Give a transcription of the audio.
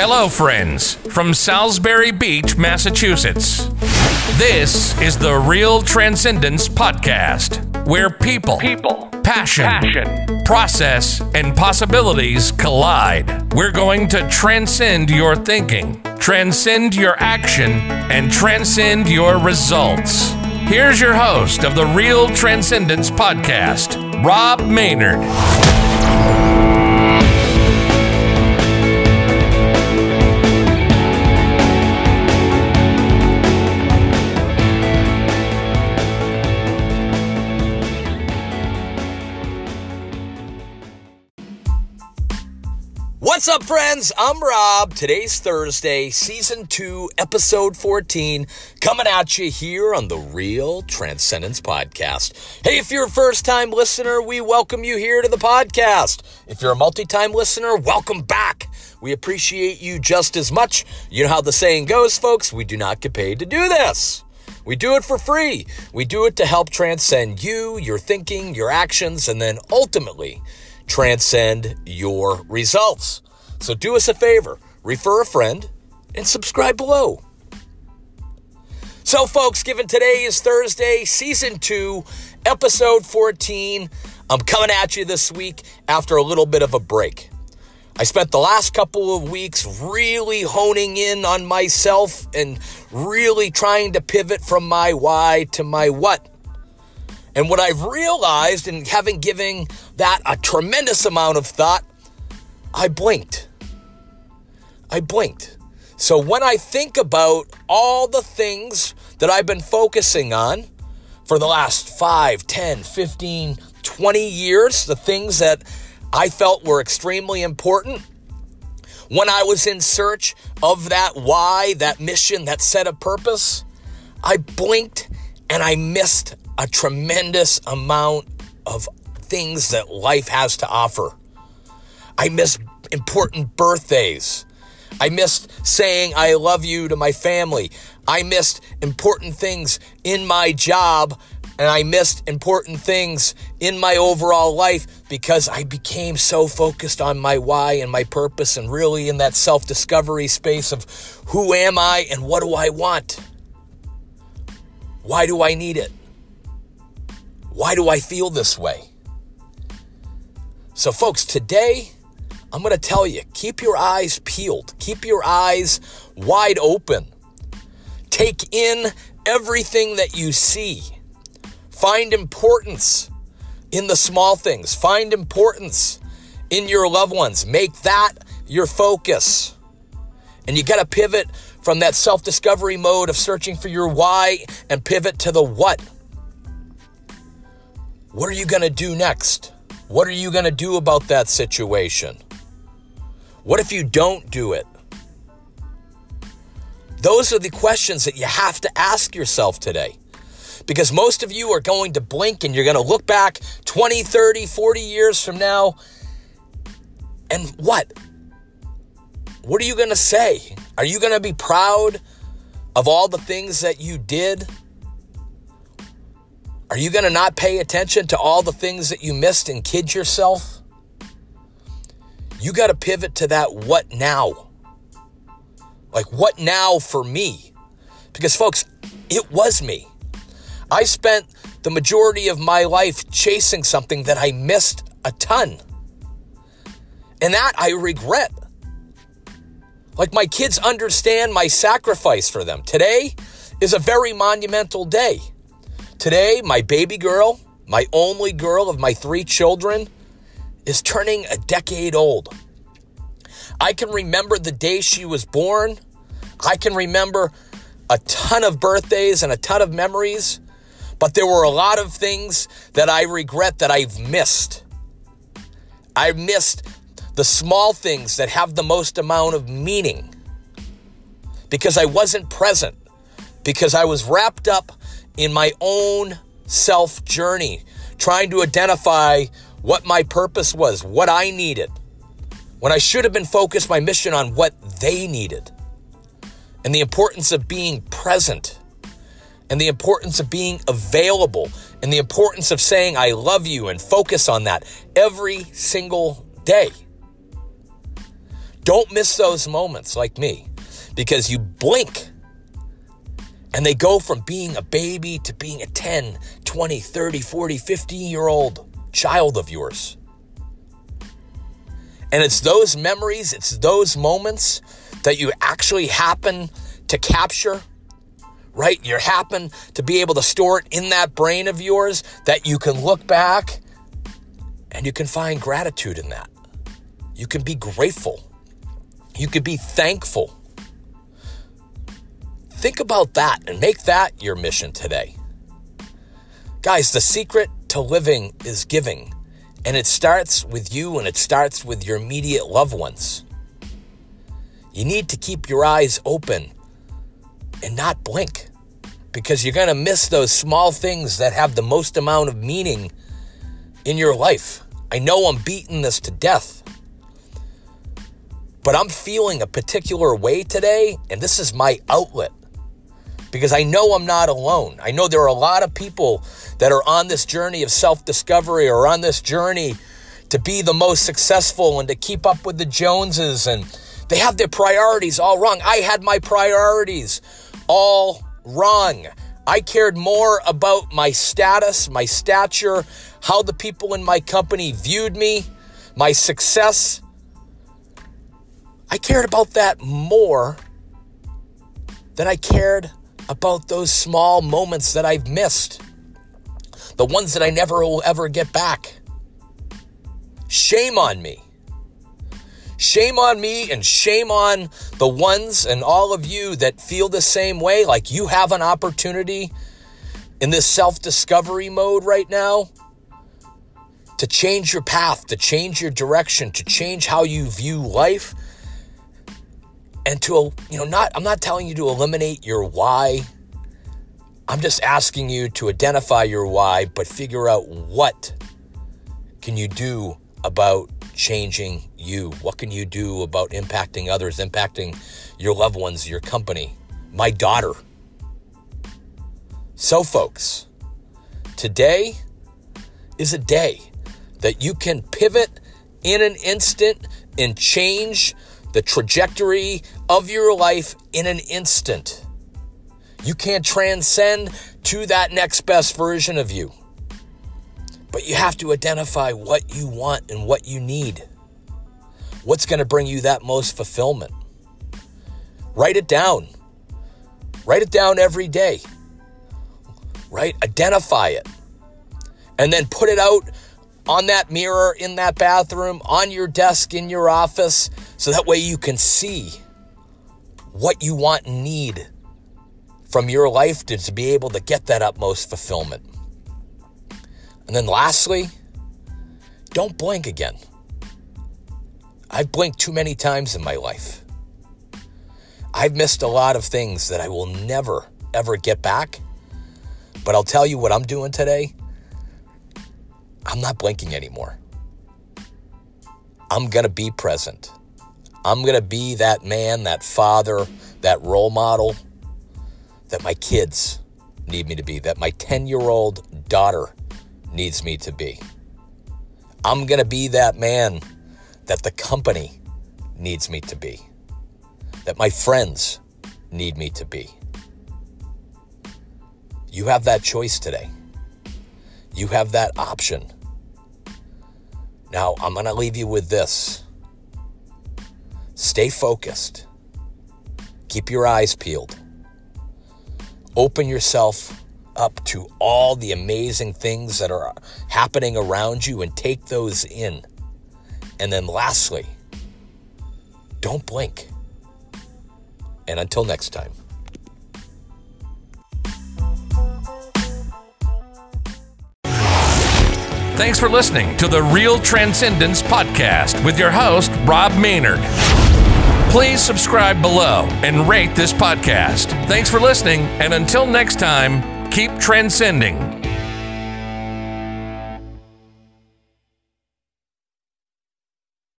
Hello, friends, from Salisbury Beach, Massachusetts. This is the Real Transcendence Podcast, where people, People. passion, Passion. process, and possibilities collide. We're going to transcend your thinking, transcend your action, and transcend your results. Here's your host of the Real Transcendence Podcast, Rob Maynard. What's up, friends? I'm Rob. Today's Thursday, season two, episode 14, coming at you here on the Real Transcendence Podcast. Hey, if you're a first time listener, we welcome you here to the podcast. If you're a multi time listener, welcome back. We appreciate you just as much. You know how the saying goes, folks we do not get paid to do this. We do it for free. We do it to help transcend you, your thinking, your actions, and then ultimately transcend your results. So do us a favor, refer a friend, and subscribe below. So, folks, given today is Thursday, season two, episode 14, I'm coming at you this week after a little bit of a break. I spent the last couple of weeks really honing in on myself and really trying to pivot from my why to my what. And what I've realized, and having given that a tremendous amount of thought, I blinked. I blinked. So when I think about all the things that I've been focusing on for the last 5, 10, 15, 20 years, the things that I felt were extremely important, when I was in search of that why, that mission, that set of purpose, I blinked and I missed a tremendous amount of things that life has to offer. I missed important birthdays. I missed saying I love you to my family. I missed important things in my job and I missed important things in my overall life because I became so focused on my why and my purpose and really in that self discovery space of who am I and what do I want? Why do I need it? Why do I feel this way? So, folks, today I'm going to tell you keep your eyes peeled, keep your eyes wide open. Take in everything that you see. Find importance in the small things, find importance in your loved ones. Make that your focus. And you got to pivot from that self discovery mode of searching for your why and pivot to the what. What are you going to do next? What are you going to do about that situation? What if you don't do it? Those are the questions that you have to ask yourself today. Because most of you are going to blink and you're going to look back 20, 30, 40 years from now. And what? What are you going to say? Are you going to be proud of all the things that you did? Are you going to not pay attention to all the things that you missed and kid yourself? You got to pivot to that what now? Like, what now for me? Because, folks, it was me. I spent the majority of my life chasing something that I missed a ton. And that I regret. Like, my kids understand my sacrifice for them. Today is a very monumental day. Today, my baby girl, my only girl of my three children, is turning a decade old. I can remember the day she was born. I can remember a ton of birthdays and a ton of memories, but there were a lot of things that I regret that I've missed. I missed the small things that have the most amount of meaning because I wasn't present, because I was wrapped up in my own self journey, trying to identify what my purpose was, what I needed, when I should have been focused my mission on what they needed, and the importance of being present, and the importance of being available, and the importance of saying, I love you, and focus on that every single day. Don't miss those moments like me because you blink and they go from being a baby to being a 10, 20, 30, 40, 50 year old child of yours. And it's those memories, it's those moments that you actually happen to capture, right? You happen to be able to store it in that brain of yours that you can look back and you can find gratitude in that. You can be grateful. You can be thankful. Think about that and make that your mission today. Guys, the secret to living is giving. And it starts with you and it starts with your immediate loved ones. You need to keep your eyes open and not blink because you're going to miss those small things that have the most amount of meaning in your life. I know I'm beating this to death, but I'm feeling a particular way today, and this is my outlet because I know I'm not alone. I know there are a lot of people that are on this journey of self discovery or on this journey to be the most successful and to keep up with the Joneses and they have their priorities all wrong. I had my priorities all wrong. I cared more about my status, my stature, how the people in my company viewed me, my success. I cared about that more than I cared about those small moments that I've missed, the ones that I never will ever get back. Shame on me. Shame on me and shame on the ones and all of you that feel the same way. Like you have an opportunity in this self discovery mode right now to change your path, to change your direction, to change how you view life. And to, you know, not, I'm not telling you to eliminate your why. I'm just asking you to identify your why, but figure out what can you do about changing you? What can you do about impacting others, impacting your loved ones, your company, my daughter? So, folks, today is a day that you can pivot in an instant and change the trajectory of your life in an instant. You can't transcend to that next best version of you. But you have to identify what you want and what you need. What's going to bring you that most fulfillment? Write it down. Write it down every day. Right? Identify it. And then put it out on that mirror in that bathroom, on your desk in your office, so that way you can see what you want and need from your life to, to be able to get that utmost fulfillment. And then lastly, don't blink again. I've blinked too many times in my life. I've missed a lot of things that I will never, ever get back. But I'll tell you what I'm doing today. I'm not blinking anymore. I'm going to be present. I'm going to be that man, that father, that role model that my kids need me to be, that my 10 year old daughter needs me to be. I'm going to be that man that the company needs me to be, that my friends need me to be. You have that choice today. You have that option. Now, I'm going to leave you with this stay focused, keep your eyes peeled, open yourself up to all the amazing things that are happening around you and take those in. And then lastly, don't blink. And until next time. Thanks for listening to the Real Transcendence Podcast with your host, Rob Maynard. Please subscribe below and rate this podcast. Thanks for listening, and until next time, keep transcending.